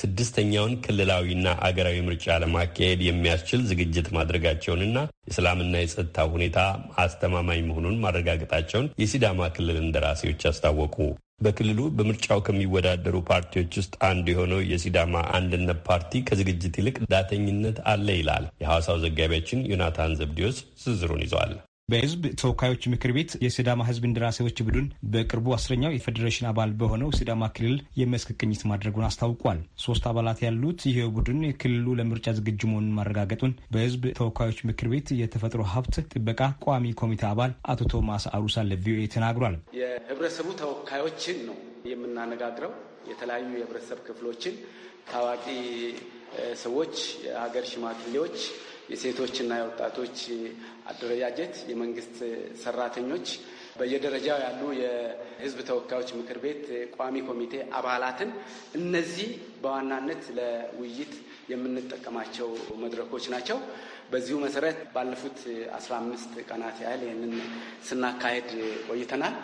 ስድስተኛውን ክልላዊና አገራዊ ምርጫ ለማካሄድ የሚያስችል ዝግጅት ማድረጋቸውንና የሰላምና የጸጥታ ሁኔታ አስተማማኝ መሆኑን ማረጋገጣቸውን የሲዳማ ክልል እንደራሴዎች አስታወቁ። በክልሉ በምርጫው ከሚወዳደሩ ፓርቲዎች ውስጥ አንዱ የሆነው የሲዳማ አንድነት ፓርቲ ከዝግጅት ይልቅ ዳተኝነት አለ ይላል። የሐዋሳው ዘጋቢያችን ዮናታን ዘብዲዮስ ዝርዝሩን ይዟል። በህዝብ ተወካዮች ምክር ቤት የሲዳማ ህዝብ እንደራሴዎች ቡድን በቅርቡ አስረኛው የፌዴሬሽን አባል በሆነው ሲዳማ ክልል የመስክ ቅኝት ማድረጉን አስታውቋል። ሶስት አባላት ያሉት ይህ ቡድን ክልሉ ለምርጫ ዝግጁ መሆኑን ማረጋገጡን በህዝብ ተወካዮች ምክር ቤት የተፈጥሮ ሀብት ጥበቃ ቋሚ ኮሚቴ አባል አቶ ቶማስ አሩሳ ለቪኦኤ ተናግሯል። የህብረተሰቡ ተወካዮችን ነው የምናነጋግረው። የተለያዩ የህብረተሰብ ክፍሎችን፣ ታዋቂ ሰዎች፣ የሀገር ሽማግሌዎች የሴቶችና የወጣቶች አደረጃጀት፣ የመንግስት ሰራተኞች፣ በየደረጃው ያሉ የህዝብ ተወካዮች ምክር ቤት ቋሚ ኮሚቴ አባላትን እነዚህ በዋናነት ለውይይት የምንጠቀማቸው መድረኮች ናቸው። በዚሁ መሰረት ባለፉት አስራ አምስት ቀናት ያህል ይህንን ስናካሄድ ቆይተናል።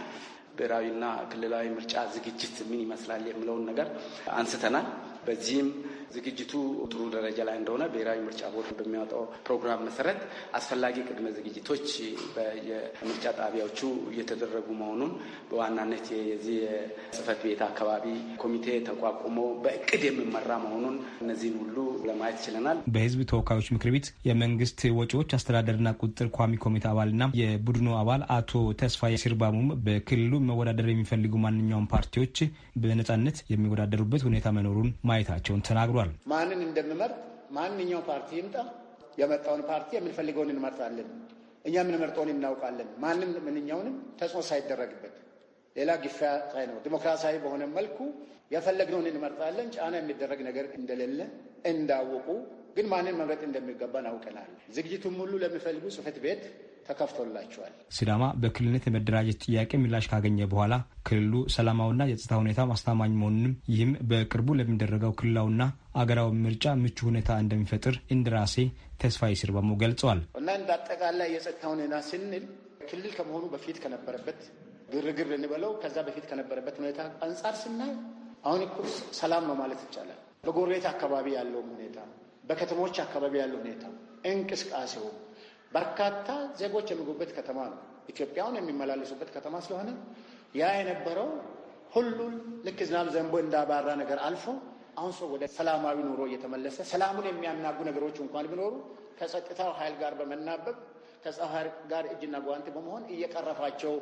ብሔራዊና ክልላዊ ምርጫ ዝግጅት ምን ይመስላል የሚለውን ነገር አንስተናል። በዚህም ዝግጅቱ ጥሩ ደረጃ ላይ እንደሆነ ብሔራዊ ምርጫ ቦርድ በሚያወጣው ፕሮግራም መሰረት አስፈላጊ ቅድመ ዝግጅቶች በየምርጫ ጣቢያዎቹ እየተደረጉ መሆኑን በዋናነት የዚህ የጽህፈት ቤት አካባቢ ኮሚቴ ተቋቁሞ በእቅድ የሚመራ መሆኑን እነዚህን ሁሉ ለማየት ችለናል። በህዝብ ተወካዮች ምክር ቤት የመንግስት ወጪዎች አስተዳደርና ቁጥጥር ቋሚ ኮሚቴ አባልና የቡድኑ አባል አቶ ተስፋዬ ሲርባሙም በክልሉ መወዳደር የሚፈልጉ ማንኛውም ፓርቲዎች በነጻነት የሚወዳደሩበት ሁኔታ መኖሩን ማየታቸውን ተናግሯል። ማንን እንደምመርጥ ማንኛው ፓርቲ ይምጣ፣ የመጣውን ፓርቲ የምንፈልገውን እንመርጣለን። እኛ የምንመርጠውን እናውቃለን። ማንም ምንኛውንም ተጽዕኖ ሳይደረግበት ሌላ ግፊያ ሳይኖር ዲሞክራሲያዊ በሆነ መልኩ የፈለግነውን እንመርጣለን። ጫና የሚደረግ ነገር እንደሌለ እንዳወቁ ግን ማንን መምረጥ እንደሚገባን አውቀናል። ዝግጅቱም ሁሉ ለሚፈልጉ ጽህፈት ቤት ተከፍቶላቸዋል። ሲዳማ በክልልነት የመደራጀት ጥያቄ ምላሽ ካገኘ በኋላ ክልሉ ሰላማዊና የጸጥታ ሁኔታ ማስተማማኝ መሆኑንም ይህም በቅርቡ ለሚደረገው ክልላዊና አገራዊ ምርጫ ምቹ ሁኔታ እንደሚፈጥር እንደራሴ ተስፋዬ ሲርባሞ ገልጸዋል። እና እንደ አጠቃላይ የጸጥታ ሁኔታ ስንል ክልል ከመሆኑ በፊት ከነበረበት ግርግር እንበለው ከዛ በፊት ከነበረበት ሁኔታ አንጻር ስናይ አሁን እኮ ሰላም ነው ማለት ይቻላል። በጎረቤት አካባቢ ያለው ሁኔታ፣ በከተሞች አካባቢ ያለው ሁኔታ እንቅስቃሴው በርካታ ዜጎች የሚገቡበት ከተማ ነው። ኢትዮጵያውን የሚመላለሱበት ከተማ ስለሆነ ያ የነበረው ሁሉን ልክ ዝናብ ዘንቦ እንዳባራ ነገር አልፎ አሁን ሰው ወደ ሰላማዊ ኑሮ እየተመለሰ ሰላሙን የሚያናጉ ነገሮች እንኳን ቢኖሩ ከጸጥታው ኃይል ጋር በመናበብ ከጸሀር ጋር እጅና ጓንት በመሆን እየቀረፋቸው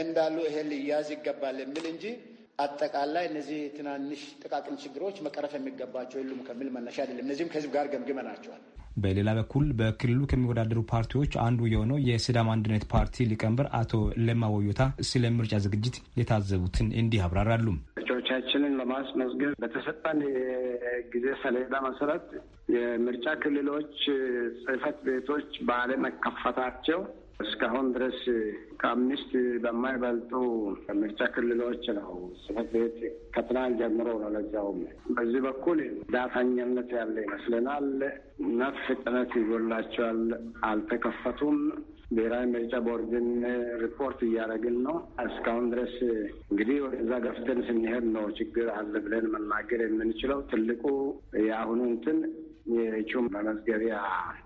እንዳሉ ይሄ ሊያዝ ይገባል የሚል እንጂ አጠቃላይ እነዚህ ትናንሽ ጥቃቅን ችግሮች መቀረፍ የሚገባቸው የሉም ከሚል መነሻ አይደለም። እነዚህም ከህዝብ ጋር ገምግመናቸዋል። በሌላ በኩል በክልሉ ከሚወዳደሩ ፓርቲዎች አንዱ የሆነው የሲዳማ አንድነት ፓርቲ ሊቀመንበር አቶ ለማ ወዮታ ስለ ምርጫ ዝግጅት የታዘቡትን እንዲህ አብራራሉ። እጩዎቻችንን ለማስመዝገብ በተሰጠን የጊዜ ሰሌዳ መሰረት የምርጫ ክልሎች ጽህፈት ቤቶች ባለመከፈታቸው እስካሁን ድረስ ከአምስት በማይበልጡ ምርጫ ክልሎች ነው ጽህፈት ቤት ከትናንት ጀምሮ ነው። ለዚያውም በዚህ በኩል ዳተኛነት ያለ ይመስለናል። ነፍ ጥነት ይጎላቸዋል፣ አልተከፈቱም። ብሔራዊ ምርጫ ቦርድን ሪፖርት እያደረግን ነው። እስካሁን ድረስ እንግዲህ ወደዛ ገፍተን ስንሄድ ነው ችግር አለ ብለን መናገር የምንችለው። ትልቁ የአሁኑ እንትን የእጩ መመዝገቢያ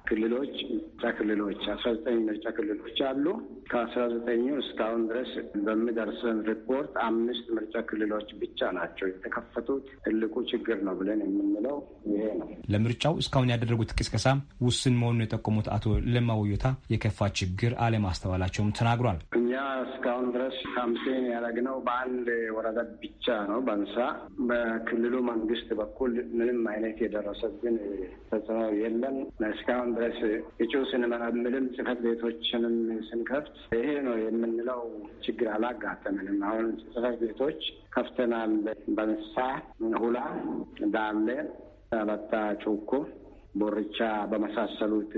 ክልሎች ምርጫ ክልሎች አስራ ዘጠኝ ምርጫ ክልሎች አሉ። ከአስራ ዘጠኙ እስካሁን ድረስ በሚደርሰን ሪፖርት አምስት ምርጫ ክልሎች ብቻ ናቸው የተከፈቱት። ትልቁ ችግር ነው ብለን የምንለው ይሄ ነው። ለምርጫው እስካሁን ያደረጉት ቅስቀሳ ውስን መሆኑን የጠቆሙት አቶ ለማ ወዮታ የከፋ ችግር አለማስተዋላቸውም ተናግሯል። እስካሁን ድረስ ካምፔን ያደረግነው በአንድ ወረዳ ብቻ ነው፣ በንሳ በክልሉ መንግስት በኩል ምንም አይነት የደረሰብን ተጽዕኖ የለም። እስካሁን ድረስ እጩ ስንመለምልም ጽህፈት ቤቶችንም ስንከፍት ይሄ ነው የምንለው ችግር አላጋጠምንም። አሁን ጽህፈት ቤቶች ከፍተናል። በንሳ፣ ሁላ፣ ዳሌ፣ አለታ፣ ጩኮ፣ ቦርቻ በመሳሰሉት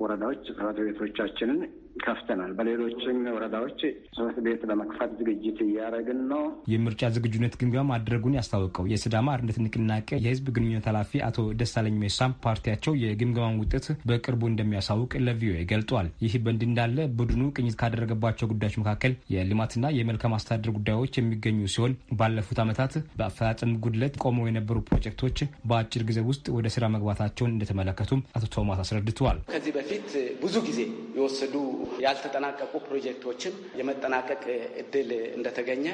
ወረዳዎች ጽህፈት ቤቶቻችንን ከፍተናል። በሌሎችም ወረዳዎች ጽሕፈት ቤት ለመክፈት ዝግጅት እያደረግን ነው። የምርጫ ዝግጁነት ግምገማ ማድረጉን ያስታወቀው የሲዳማ አርነት ንቅናቄ የህዝብ ግንኙነት ኃላፊ አቶ ደሳለኝ ሜሳም ፓርቲያቸው የግምገማን ውጤት በቅርቡ እንደሚያሳውቅ ለቪኦኤ ገልጧል። ይህ በእንዲህ እንዳለ ቡድኑ ቅኝት ካደረገባቸው ጉዳዮች መካከል የልማትና የመልካም አስተዳደር ጉዳዮች የሚገኙ ሲሆን ባለፉት ዓመታት በአፈጻጸም ጉድለት ቆመው የነበሩ ፕሮጀክቶች በአጭር ጊዜ ውስጥ ወደ ስራ መግባታቸውን እንደተመለከቱም አቶ ቶማስ አስረድተዋል። ከዚህ በፊት ብዙ ጊዜ የወሰዱ ያልተጠናቀቁ ፕሮጀክቶችም የመጠናቀቅ እድል እንደተገኘ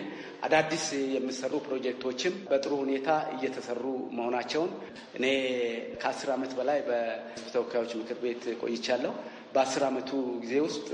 አዳዲስ የሚሰሩ ፕሮጀክቶችም በጥሩ ሁኔታ እየተሰሩ መሆናቸውን እኔ ከአስር ዓመት በላይ በሕዝብ ተወካዮች ምክር ቤት ቆይቻለሁ። በአስር ዓመቱ ጊዜ ውስጥ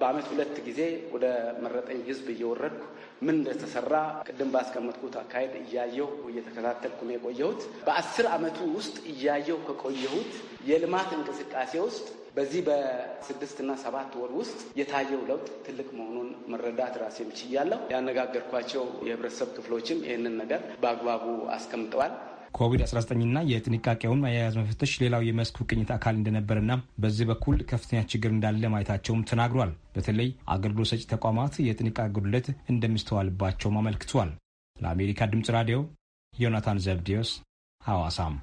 በአመት ሁለት ጊዜ ወደ መረጠኝ ህዝብ እየወረድኩ ምን እንደተሰራ ቅድም ባስቀመጥኩት አካሄድ እያየሁ እየተከታተልኩ ነው የቆየሁት። በአስር ዓመቱ ውስጥ እያየሁ ከቆየሁት የልማት እንቅስቃሴ ውስጥ በዚህ በስድስትና ሰባት ወር ውስጥ የታየው ለውጥ ትልቅ መሆኑን መረዳት ራሴም ችያለሁ። ያነጋገርኳቸው የህብረተሰብ ክፍሎችም ይህንን ነገር በአግባቡ አስቀምጠዋል። ኮቪድ-19ና የጥንቃቄውን አያያዝ መፈተሽ ሌላው የመስኩ ቅኝት አካል እንደነበርና በዚህ በኩል ከፍተኛ ችግር እንዳለ ማየታቸውም ተናግሯል። በተለይ አገልግሎት ሰጪ ተቋማት የጥንቃቄ ጉድለት እንደሚስተዋልባቸውም አመልክቷል። ለአሜሪካ ድምፅ ራዲዮ ዮናታን ዘብዲዮስ ሐዋሳም